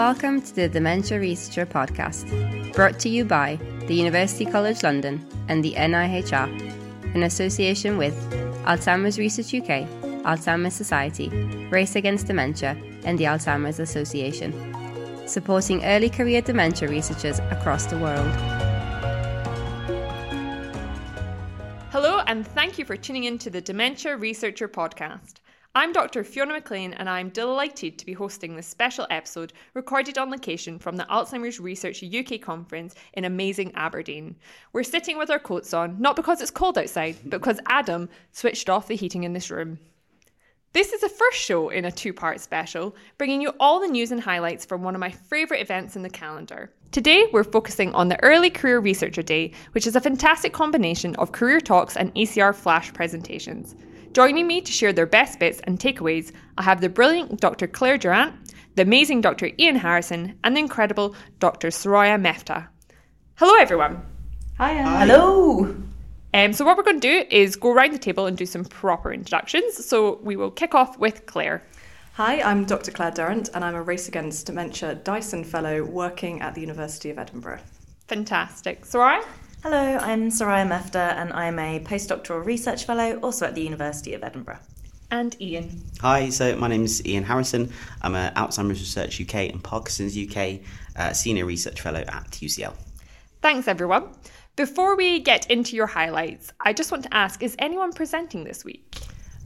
Welcome to the Dementia Researcher podcast, brought to you by the University College London and the NIHR, in association with Alzheimer's Research UK, Alzheimer's Society, Race Against Dementia, and the Alzheimer's Association, supporting early career dementia researchers across the world. Hello, and thank you for tuning in to the Dementia Researcher podcast. I'm Dr. Fiona McLean, and I'm delighted to be hosting this special episode recorded on location from the Alzheimer's Research UK conference in amazing Aberdeen. We're sitting with our coats on, not because it's cold outside, but because Adam switched off the heating in this room. This is the first show in a two part special, bringing you all the news and highlights from one of my favourite events in the calendar. Today, we're focusing on the Early Career Researcher Day, which is a fantastic combination of career talks and ECR flash presentations. Joining me to share their best bits and takeaways, I have the brilliant Dr. Claire Durrant, the amazing Dr. Ian Harrison, and the incredible Dr. Soraya Meftah. Hello, everyone. Hi. Hello. Um, so, what we're going to do is go around the table and do some proper introductions. So, we will kick off with Claire. Hi, I'm Dr. Claire Durrant, and I'm a Race Against Dementia Dyson Fellow working at the University of Edinburgh. Fantastic. Soraya? Hello, I'm Soraya Meftah, and I'm a postdoctoral research fellow also at the University of Edinburgh. And Ian. Hi, so my name is Ian Harrison. I'm an Alzheimer's Research UK and Parkinson's UK uh, Senior Research Fellow at UCL. Thanks, everyone. Before we get into your highlights, I just want to ask is anyone presenting this week?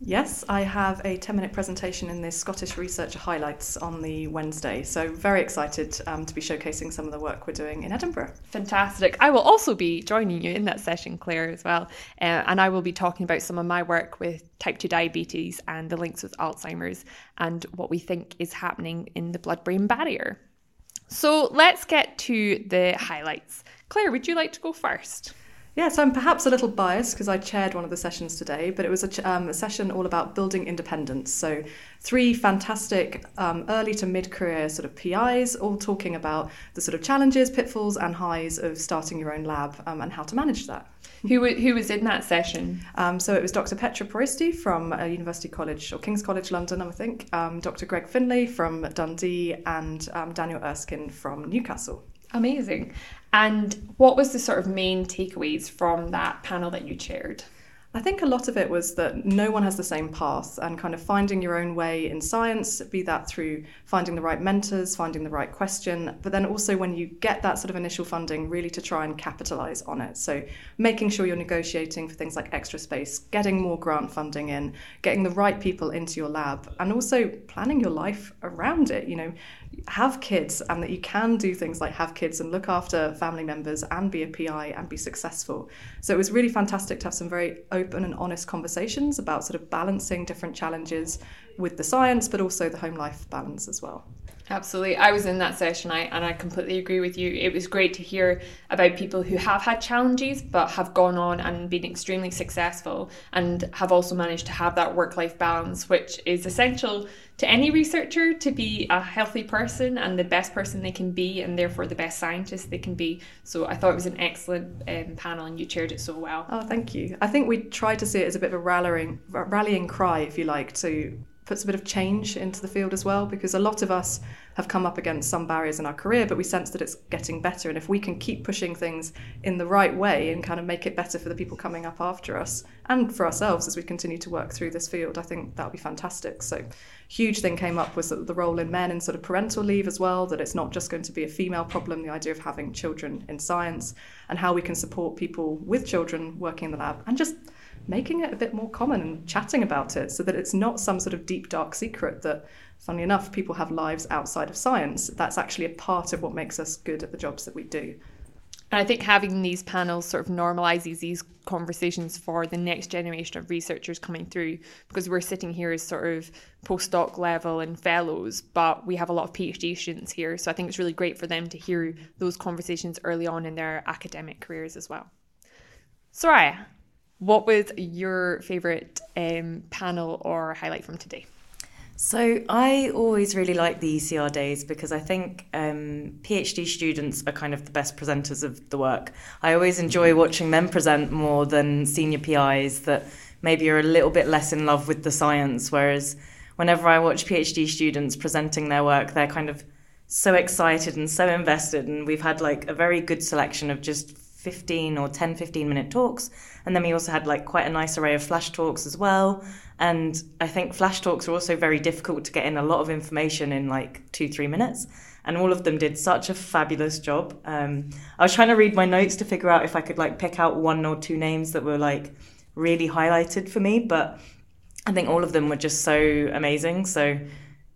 Yes, I have a 10 minute presentation in the Scottish Research Highlights on the Wednesday. So, very excited um, to be showcasing some of the work we're doing in Edinburgh. Fantastic. I will also be joining you in that session, Claire, as well. Uh, and I will be talking about some of my work with type 2 diabetes and the links with Alzheimer's and what we think is happening in the blood brain barrier. So, let's get to the highlights. Claire, would you like to go first? Yeah, so I'm perhaps a little biased because I chaired one of the sessions today, but it was a, ch- um, a session all about building independence. So, three fantastic um, early to mid career sort of PIs, all talking about the sort of challenges, pitfalls, and highs of starting your own lab um, and how to manage that. Who, w- who was in that session? Um, so it was Dr. Petra Poristi from uh, University College or King's College London, I think, um, Dr. Greg Findlay from Dundee, and um, Daniel Erskine from Newcastle. Amazing. And what was the sort of main takeaways from that panel that you chaired? I think a lot of it was that no one has the same path and kind of finding your own way in science, be that through finding the right mentors, finding the right question, but then also when you get that sort of initial funding, really to try and capitalize on it. So making sure you're negotiating for things like extra space, getting more grant funding in, getting the right people into your lab, and also planning your life around it. You know, have kids and that you can do things like have kids and look after family members and be a PI and be successful. So it was really fantastic to have some very open and honest conversations about sort of balancing different challenges with the science, but also the home life balance as well. Absolutely. I was in that session I, and I completely agree with you. It was great to hear about people who have had challenges but have gone on and been extremely successful and have also managed to have that work life balance, which is essential to any researcher to be a healthy person and the best person they can be and therefore the best scientist they can be. So I thought it was an excellent um, panel and you chaired it so well. Oh, thank you. I think we tried to see it as a bit of a rallying, rallying cry, if you like, to puts a bit of change into the field as well because a lot of us have come up against some barriers in our career but we sense that it's getting better. And if we can keep pushing things in the right way and kind of make it better for the people coming up after us and for ourselves as we continue to work through this field i think that would be fantastic. So huge thing came up was the role in men in sort of parental leave as well that it's not just going to be a female problem the idea of having children in science and how we can support people with children working in the lab and just making it a bit more common and chatting about it so that it's not some sort of deep, dark secret that, funnily enough, people have lives outside of science. That's actually a part of what makes us good at the jobs that we do. And I think having these panels sort of normalizes these conversations for the next generation of researchers coming through because we're sitting here as sort of postdoc level and fellows, but we have a lot of PhD students here. So I think it's really great for them to hear those conversations early on in their academic careers as well. Soraya, what was your favourite um, panel or highlight from today? So I always really like the ECR days because I think um, PhD students are kind of the best presenters of the work. I always enjoy watching them present more than senior PIs that maybe are a little bit less in love with the science. Whereas whenever I watch PhD students presenting their work, they're kind of so excited and so invested. And we've had like a very good selection of just 15 or 10, 15 minute talks. And then we also had like quite a nice array of flash talks as well. And I think flash talks are also very difficult to get in a lot of information in like two, three minutes. And all of them did such a fabulous job. Um, I was trying to read my notes to figure out if I could like pick out one or two names that were like really highlighted for me, but I think all of them were just so amazing. So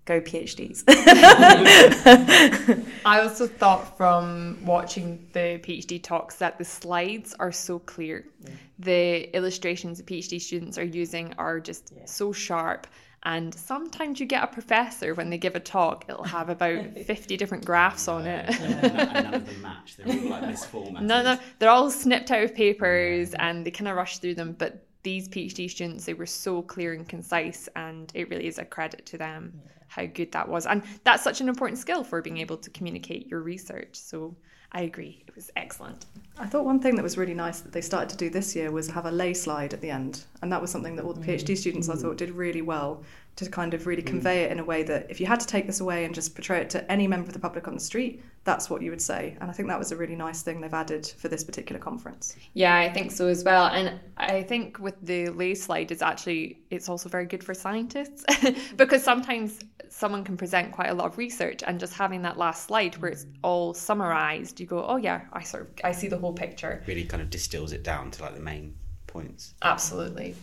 go PhDs. I also thought from watching the PhD talks that the slides are so clear. Yeah. The illustrations the PhD students are using are just yeah. so sharp. And sometimes you get a professor when they give a talk, it'll have about 50 different graphs on it. Yeah, none of them match. They're all like misformatted. No, no, they're all snipped out of papers and they kind of rush through them. But these PhD students, they were so clear and concise, and it really is a credit to them. Yeah how good that was. And that's such an important skill for being able to communicate your research. So I agree, it was excellent. I thought one thing that was really nice that they started to do this year was have a lay slide at the end. And that was something that all the PhD mm. students I thought did really well to kind of really mm. convey it in a way that if you had to take this away and just portray it to any member of the public on the street, that's what you would say. And I think that was a really nice thing they've added for this particular conference. Yeah, I think so as well. And I think with the lay slide, it's actually it's also very good for scientists because sometimes someone can present quite a lot of research and just having that last slide where it's all summarized, you go, oh yeah, I sort of I see the whole picture. Really kind of distills it down to like the main points. Absolutely.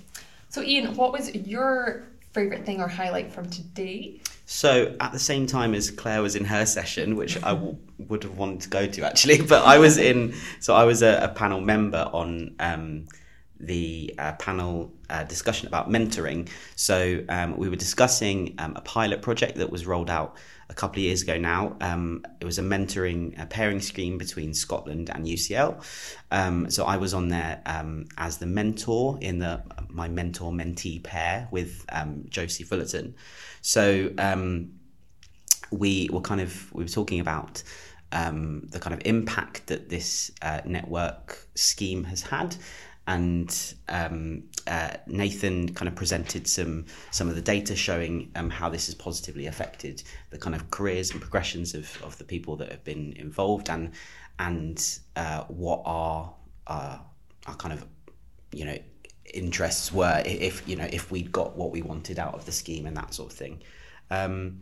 So Ian, what was your favorite thing or highlight from today? So at the same time as Claire was in her session, which I w- would have wanted to go to actually, but I was in. So I was a, a panel member on um, the uh, panel uh, discussion about mentoring. So um, we were discussing um, a pilot project that was rolled out a couple of years ago now. Um, it was a mentoring a pairing scheme between Scotland and UCL. Um, so I was on there um, as the mentor in the my mentor mentee pair with um, Josie Fullerton. So we were kind of we were talking about um, the kind of impact that this uh, network scheme has had, and um, uh, Nathan kind of presented some some of the data showing um, how this has positively affected the kind of careers and progressions of, of the people that have been involved, and and uh, what are uh, our kind of you know interests were if you know if we'd got what we wanted out of the scheme and that sort of thing. Um,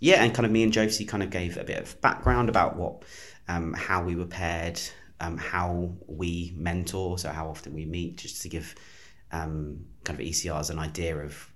yeah, and kind of me and Josie kind of gave a bit of background about what um, how we were paired, um, how we mentor, so how often we meet, just to give um, kind of ECRs an idea of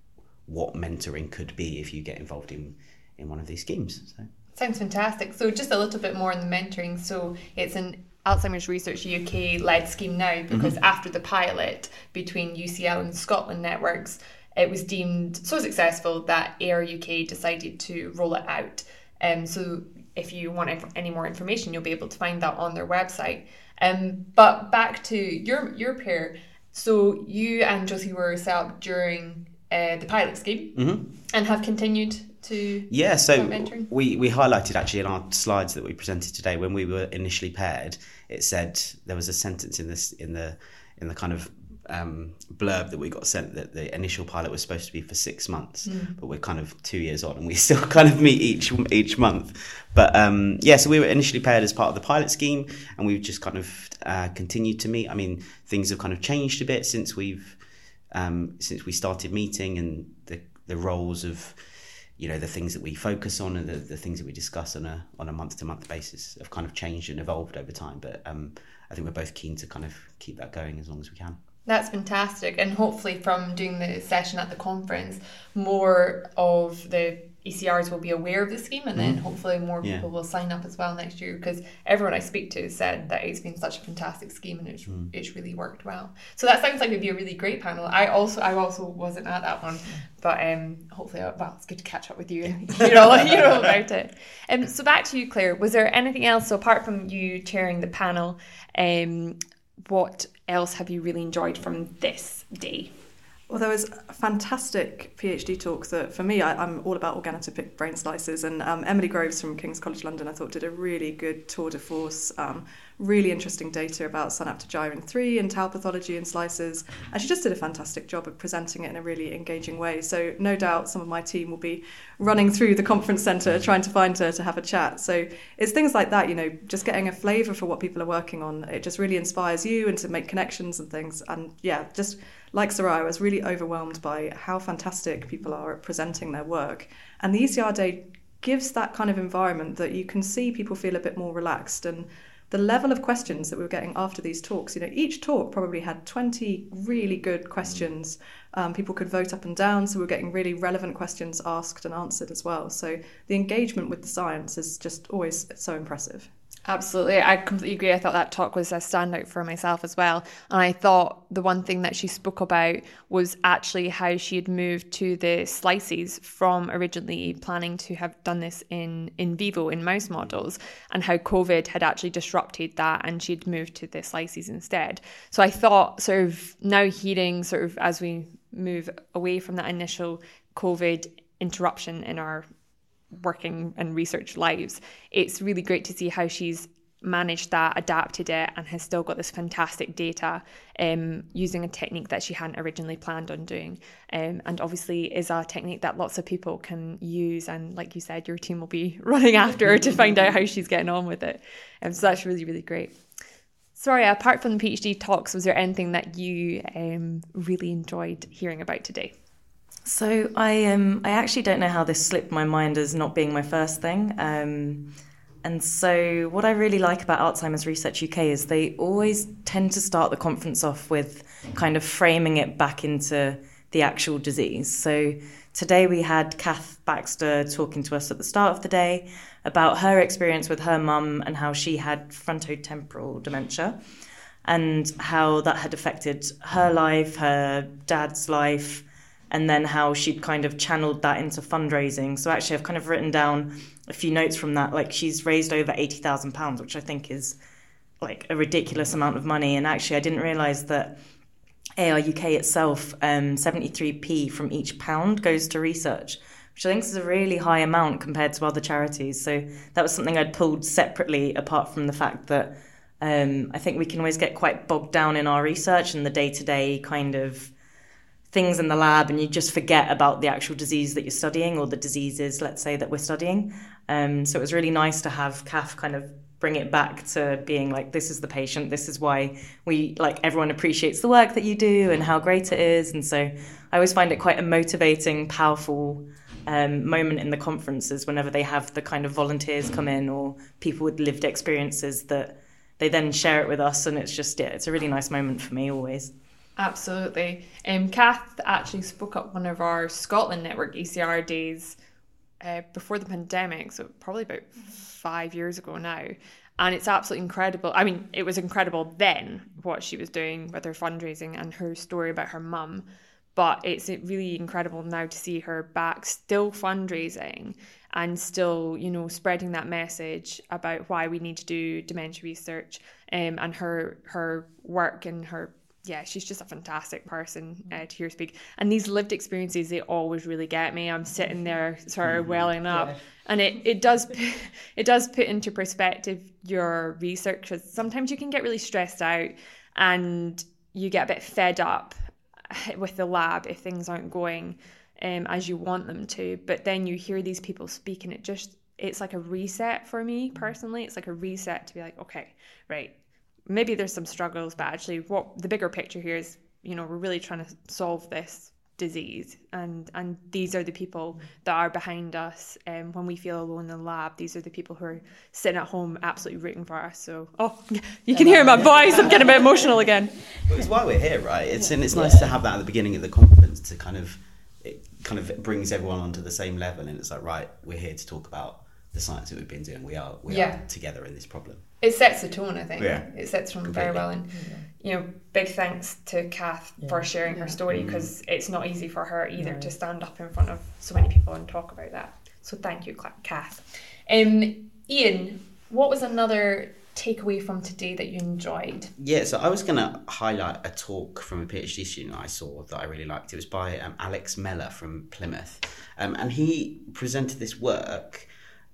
what mentoring could be if you get involved in in one of these schemes. So. Sounds fantastic. So just a little bit more on the mentoring. So it's an Alzheimer's Research UK led scheme now because mm-hmm. after the pilot between UCL and Scotland networks, it was deemed so successful that AR UK decided to roll it out. Um, so if you want any more information, you'll be able to find that on their website. Um, but back to your your pair. So you and Josie were set up during uh, the pilot scheme mm-hmm. and have continued to yeah so we we highlighted actually in our slides that we presented today when we were initially paired it said there was a sentence in this in the in the kind of um, blurb that we got sent that the initial pilot was supposed to be for six months, mm. but we're kind of two years on and we still kind of meet each each month. But um, yeah, so we were initially paired as part of the pilot scheme, and we've just kind of uh, continued to meet. I mean, things have kind of changed a bit since we've um, since we started meeting, and the the roles of you know the things that we focus on and the, the things that we discuss on a on a month to month basis have kind of changed and evolved over time. But um, I think we're both keen to kind of keep that going as long as we can. That's fantastic, and hopefully from doing the session at the conference, more of the ECRs will be aware of the scheme, and then mm-hmm. hopefully more yeah. people will sign up as well next year. Because everyone I speak to said that it's been such a fantastic scheme, and it's mm. it's really worked well. So that sounds like it'd be a really great panel. I also I also wasn't at that one, but um, hopefully uh, well it's good to catch up with you and hear all hear all about it. Um, so back to you, Claire. Was there anything else? So apart from you chairing the panel, um, what else have you really enjoyed from this day? Well, there was a fantastic PhD talk that, for me, I, am all about organotypic brain slices, and um, Emily Groves from King's College London, I thought, did a really good tour de force, um, really interesting data about synaptogyrin 3 and tau pathology in slices, and she just did a fantastic job of presenting it in a really engaging way. So, no doubt some of my team will be running through the conference centre trying to find her to have a chat. So, it's things like that, you know, just getting a flavour for what people are working on. It just really inspires you and to make connections and things, and yeah, just like Soraya, I was really overwhelmed by how fantastic people are at presenting their work. And the ECR Day gives that kind of environment that you can see people feel a bit more relaxed. And the level of questions that we were getting after these talks, you know, each talk probably had 20 really good questions. Um, people could vote up and down, so we we're getting really relevant questions asked and answered as well. So the engagement with the science is just always so impressive. Absolutely. I completely agree. I thought that talk was a standout for myself as well. And I thought the one thing that she spoke about was actually how she had moved to the slices from originally planning to have done this in, in vivo, in mouse models, and how COVID had actually disrupted that and she'd moved to the slices instead. So I thought, sort of, now hearing, sort of, as we move away from that initial COVID interruption in our working and research lives, it's really great to see how she's managed that, adapted it, and has still got this fantastic data um, using a technique that she hadn't originally planned on doing. Um, and obviously, is a technique that lots of people can use. And like you said, your team will be running after her to find out how she's getting on with it. Um, so that's really, really great. Sorry, apart from the PhD talks, was there anything that you um, really enjoyed hearing about today? So I um I actually don't know how this slipped my mind as not being my first thing. Um, and so what I really like about Alzheimer's Research UK is they always tend to start the conference off with kind of framing it back into the actual disease. So today we had Kath Baxter talking to us at the start of the day about her experience with her mum and how she had frontotemporal dementia and how that had affected her life, her dad's life, and then how she'd kind of channeled that into fundraising. So actually, I've kind of written down a few notes from that. Like she's raised over eighty thousand pounds, which I think is like a ridiculous amount of money. And actually, I didn't realise that AR UK itself, um, seventy three p from each pound goes to research. Which I think is a really high amount compared to other charities. So that was something I'd pulled separately, apart from the fact that um, I think we can always get quite bogged down in our research and the day to day kind of things in the lab and you just forget about the actual disease that you're studying or the diseases, let's say, that we're studying. Um, so it was really nice to have Kath kind of bring it back to being like, this is the patient, this is why we, like, everyone appreciates the work that you do and how great it is. And so I always find it quite a motivating, powerful um, moment in the conferences whenever they have the kind of volunteers come in or people with lived experiences that they then share it with us. And it's just, yeah, it's a really nice moment for me always. Absolutely. Um, Kath actually spoke at one of our Scotland Network ECR days uh, before the pandemic, so probably about five years ago now. And it's absolutely incredible. I mean, it was incredible then what she was doing with her fundraising and her story about her mum. But it's really incredible now to see her back still fundraising and still, you know, spreading that message about why we need to do dementia research um, and her her work and her yeah, she's just a fantastic person uh, to hear speak. And these lived experiences, they always really get me. I'm sitting there sort of mm-hmm. welling up, yeah. and it it does it does put into perspective your research because sometimes you can get really stressed out and you get a bit fed up with the lab if things aren't going um, as you want them to. But then you hear these people speak, and it just it's like a reset for me personally. It's like a reset to be like, okay, right maybe there's some struggles, but actually, what the bigger picture here is, you know, we're really trying to solve this disease. And and these are the people that are behind us and um, when we feel alone in the lab. These are the people who are sitting at home absolutely rooting for us. So oh you can hear my voice. I'm getting a bit emotional again. Well, it's why we're here right? It's and it's nice to have that at the beginning of the conference to kind of it kind of brings everyone onto the same level. And it's like right we're here to talk about the science that we've been doing. We are we yeah. are together in this problem it sets the tone, I think. Yeah. It sets the tone very well. And, you know, big thanks to Kath yeah. for sharing yeah. her story because mm-hmm. it's not easy for her either to stand up in front of so many people and talk about that. So thank you, Kath. Um, Ian, what was another takeaway from today that you enjoyed? Yeah, so I was going to highlight a talk from a PhD student I saw that I really liked. It was by um, Alex Meller from Plymouth. Um, and he presented this work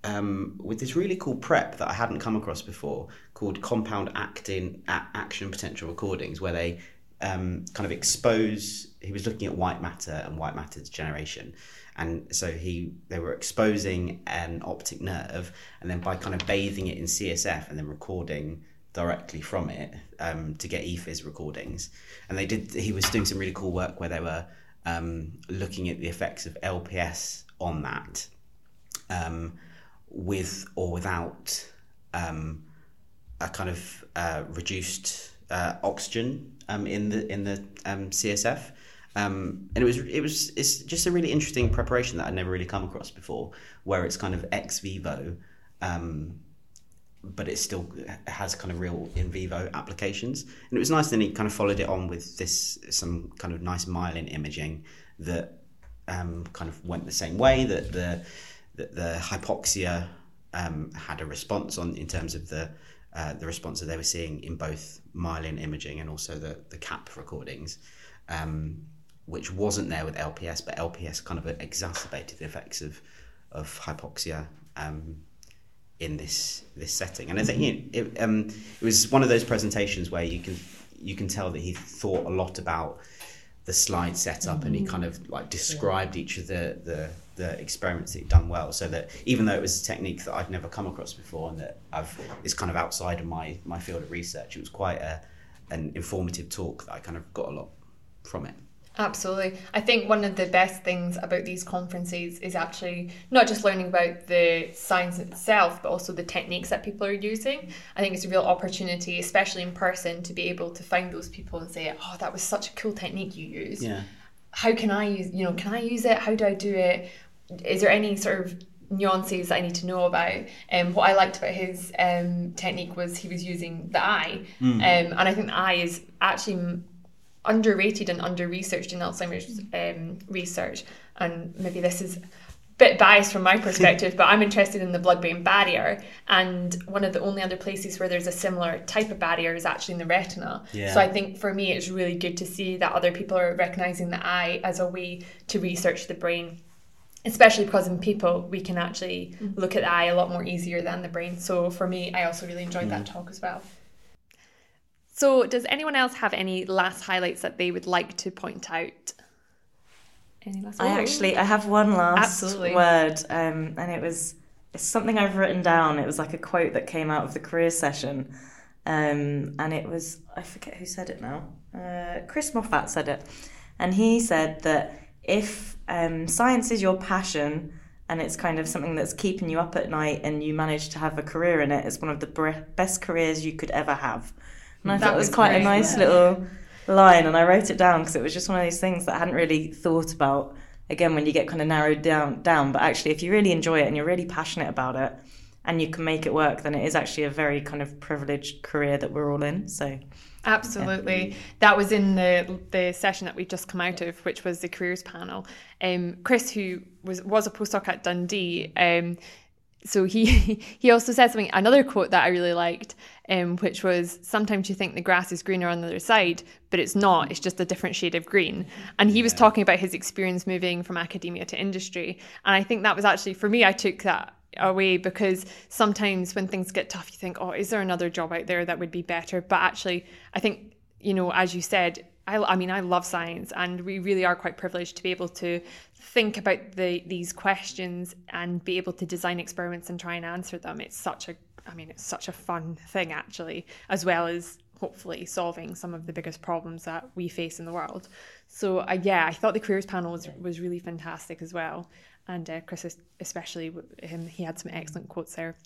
um, with this really cool prep that I hadn't come across before called compound actin action potential recordings, where they um, kind of expose. He was looking at white matter and white matter degeneration, and so he they were exposing an optic nerve, and then by kind of bathing it in CSF and then recording directly from it um, to get ePhys recordings, and they did. He was doing some really cool work where they were um, looking at the effects of LPS on that. Um, with or without um, a kind of uh, reduced uh, oxygen um, in the in the um, CSF. Um, and it was it was it's just a really interesting preparation that I'd never really come across before, where it's kind of ex vivo, um, but it still has kind of real in vivo applications. And it was nice. Then he kind of followed it on with this some kind of nice myelin imaging that um, kind of went the same way. That the that the hypoxia um, had a response on in terms of the uh, the response that they were seeing in both myelin imaging and also the the CAP recordings, um, which wasn't there with LPS, but LPS kind of exacerbated the effects of of hypoxia. Um, in this this setting, and I think you know, it, um, it was one of those presentations where you can you can tell that he thought a lot about the slide setup mm-hmm. and he mm-hmm. kind of like described yeah. each of the, the the experiments that he'd done well so that even though it was a technique that I'd never come across before and that I've is kind of outside of my my field of research it was quite a an informative talk that I kind of got a lot from it Absolutely. I think one of the best things about these conferences is actually not just learning about the science itself, but also the techniques that people are using. I think it's a real opportunity, especially in person, to be able to find those people and say, oh, that was such a cool technique you used. Yeah. How can I use, you know, can I use it? How do I do it? Is there any sort of nuances that I need to know about. Um, what I liked about his um, technique was he was using the eye, mm. um, and I think the eye is actually underrated and under researched in Alzheimer's um, research. And maybe this is a bit biased from my perspective, but I'm interested in the blood brain barrier. And one of the only other places where there's a similar type of barrier is actually in the retina. Yeah. So I think for me, it's really good to see that other people are recognizing the eye as a way to research the brain. Especially because in people we can actually mm. look at the eye a lot more easier than the brain. So for me, I also really enjoyed mm. that talk as well. So, does anyone else have any last highlights that they would like to point out? Any last? I actually I have one last Absolutely. word, um, and it was it's something I've written down. It was like a quote that came out of the career session, um, and it was I forget who said it now. Uh, Chris Moffat said it, and he said that if um, science is your passion and it's kind of something that's keeping you up at night and you manage to have a career in it, it's one of the best careers you could ever have. And I that thought it was, was quite great, a nice yeah. little line, and I wrote it down because it was just one of those things that I hadn't really thought about. Again, when you get kind of narrowed down, down, but actually, if you really enjoy it and you're really passionate about it, and you can make it work, then it is actually a very kind of privileged career that we're all in. So. Absolutely, yeah. that was in the the session that we've just come out of, which was the careers panel. Um, Chris, who was was a postdoc at Dundee, um, so he he also said something another quote that I really liked, um, which was sometimes you think the grass is greener on the other side, but it's not. It's just a different shade of green. And he yeah. was talking about his experience moving from academia to industry, and I think that was actually for me. I took that away because sometimes when things get tough, you think, oh, is there another job out there that would be better? But actually, I think you know, as you said, I, I mean, I love science, and we really are quite privileged to be able to think about the these questions and be able to design experiments and try and answer them. It's such a, I mean, it's such a fun thing actually, as well as hopefully solving some of the biggest problems that we face in the world. So uh, yeah, I thought the careers panel was was really fantastic as well, and uh, Chris especially him, he had some excellent quotes there.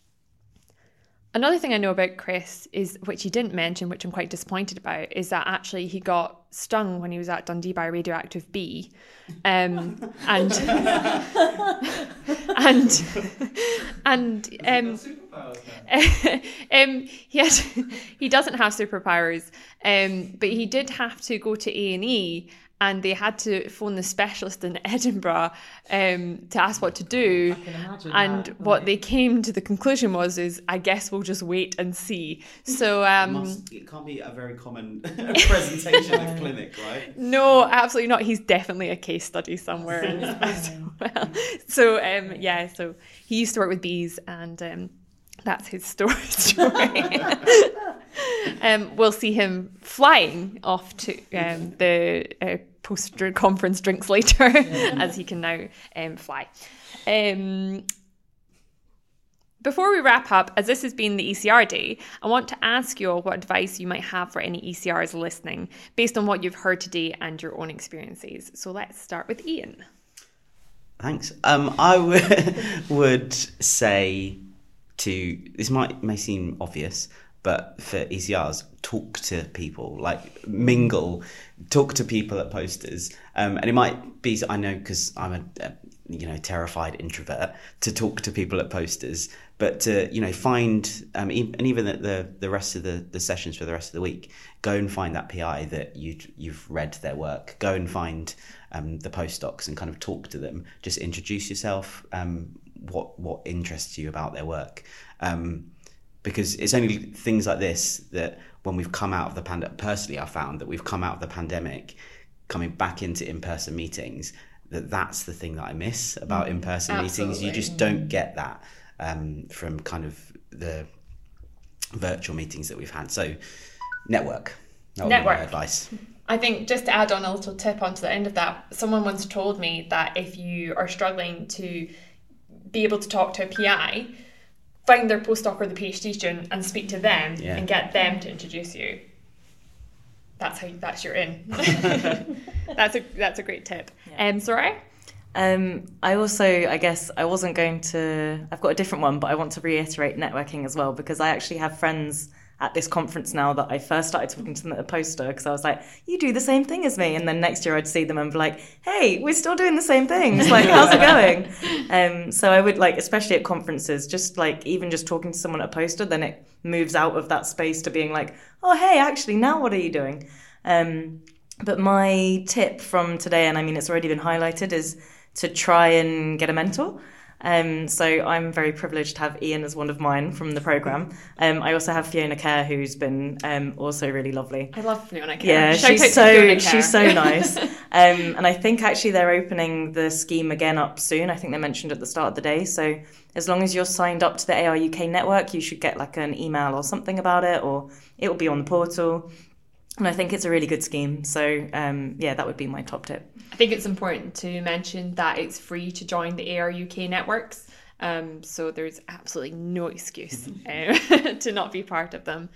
Another thing I know about Chris is, which he didn't mention, which I'm quite disappointed about, is that actually he got stung when he was at Dundee by a radioactive bee, um, and and and um, um, he had he doesn't have superpowers, um, but he did have to go to A and E and they had to phone the specialist in Edinburgh um, to ask what to do. And that, what right. they came to the conclusion was, is I guess we'll just wait and see. So um, Must, it can't be a very common presentation at clinic, right? no, absolutely not. He's definitely a case study somewhere as well. So um, yeah, so he used to work with bees, and um, that's his story. story. um, we'll see him flying off to um, the uh, post conference drinks later, as he can now um, fly. Um, before we wrap up, as this has been the ECR day, I want to ask you all what advice you might have for any ECRs listening based on what you've heard today and your own experiences. So let's start with Ian. Thanks. Um, I w- would say to this might may seem obvious, but for ECRs, talk to people, like mingle, talk to people at posters, um, and it might be I know because I'm a, a you know terrified introvert to talk to people at posters, but to you know find um, and even the, the the rest of the the sessions for the rest of the week, go and find that PI that you you've read their work, go and find um, the postdocs and kind of talk to them, just introduce yourself. Um, what what interests you about their work. Um, because it's only things like this that when we've come out of the pandemic personally i found that we've come out of the pandemic coming back into in-person meetings that that's the thing that i miss about in-person meetings. You just don't get that um, from kind of the virtual meetings that we've had. So network. That Network. advice. I think just to add on a little tip onto the end of that, someone once told me that if you are struggling to be able to talk to a PI, find their postdoc or the PhD student and speak to them Yeah. and get them to introduce you. That's how you, that's your in. that's a that's a great tip. Um, sorry. Um, I also, I guess, I wasn't going to. I've got a different one, but I want to reiterate networking as well because I actually have friends at this conference now that I first started talking to them at a poster because I was like, "You do the same thing as me," and then next year I'd see them and be like, "Hey, we're still doing the same things. Like, how's it going?" Um, so I would like, especially at conferences, just like even just talking to someone at a poster, then it moves out of that space to being like, "Oh, hey, actually, now what are you doing?" Um, but my tip from today, and I mean it's already been highlighted, is to try and get a mentor. Um, so I'm very privileged to have Ian as one of mine from the program. Um, I also have Fiona Kerr, who's been um, also really lovely. I love Fiona Kerr. Yeah, Shout she's so she's so nice. um, and I think actually they're opening the scheme again up soon. I think they mentioned at the start of the day. So as long as you're signed up to the AR UK network, you should get like an email or something about it, or it will be on the portal. And I think it's a really good scheme. So um, yeah, that would be my top tip. I think it's important to mention that it's free to join the AR UK networks. Um, so there's absolutely no excuse um, to not be part of them.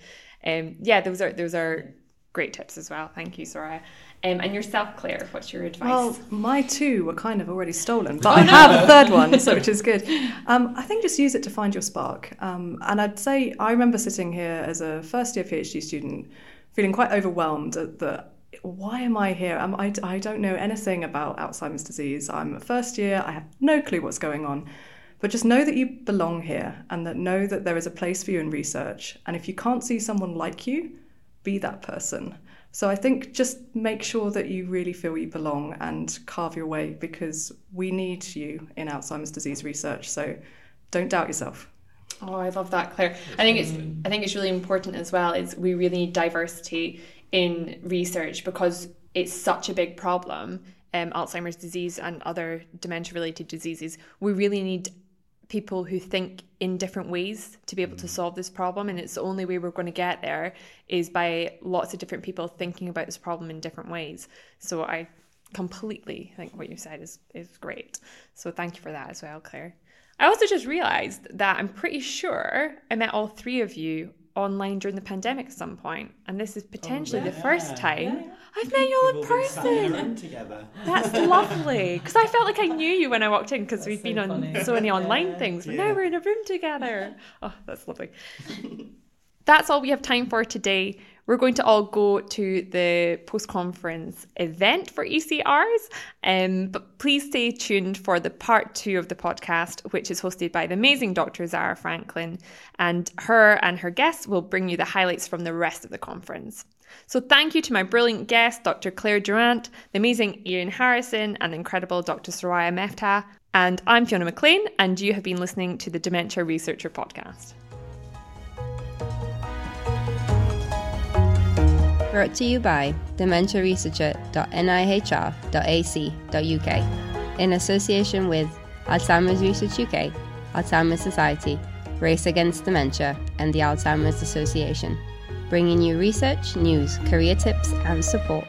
Um, yeah, those are those are great tips as well. Thank you, Soraya. Um, and yourself, Claire, what's your advice? Well, my two were kind of already stolen, but I have a third one, so which is good. Um, I think just use it to find your spark. Um, and I'd say I remember sitting here as a first year PhD student, feeling quite overwhelmed at the why am I here? Um, I, I don't know anything about Alzheimer's disease. I'm a first year. I have no clue what's going on. But just know that you belong here and that know that there is a place for you in research. And if you can't see someone like you, be that person. So I think just make sure that you really feel you belong and carve your way because we need you in Alzheimer's disease research. So don't doubt yourself. Oh, I love that, Claire. I think it's I think it's really important as well. Is we really need diversity in research because it's such a big problem. Um, Alzheimer's disease and other dementia-related diseases. We really need people who think in different ways to be able to solve this problem, and it's the only way we're going to get there is by lots of different people thinking about this problem in different ways. So I completely think what you said is is great. So thank you for that as well, Claire. I also just realised that I'm pretty sure I met all three of you online during the pandemic at some point, and this is potentially the first time I've met you all in person. together. That's lovely because I felt like I knew you when I walked in because we've been on so many online things, but now we're in a room together. Oh, that's lovely. That's all we have time for today. We're going to all go to the post conference event for ECRs, um, but please stay tuned for the part two of the podcast, which is hosted by the amazing Dr. Zara Franklin, and her and her guests will bring you the highlights from the rest of the conference. So thank you to my brilliant guest, Dr. Claire Durrant, the amazing Ian Harrison, and the incredible Dr. Soraya Meftah. And I'm Fiona McLean, and you have been listening to the Dementia Researcher podcast. Brought to you by dementiaresearcher.nihr.ac.uk in association with Alzheimer's Research UK, Alzheimer's Society, Race Against Dementia, and the Alzheimer's Association, bringing you research, news, career tips, and support.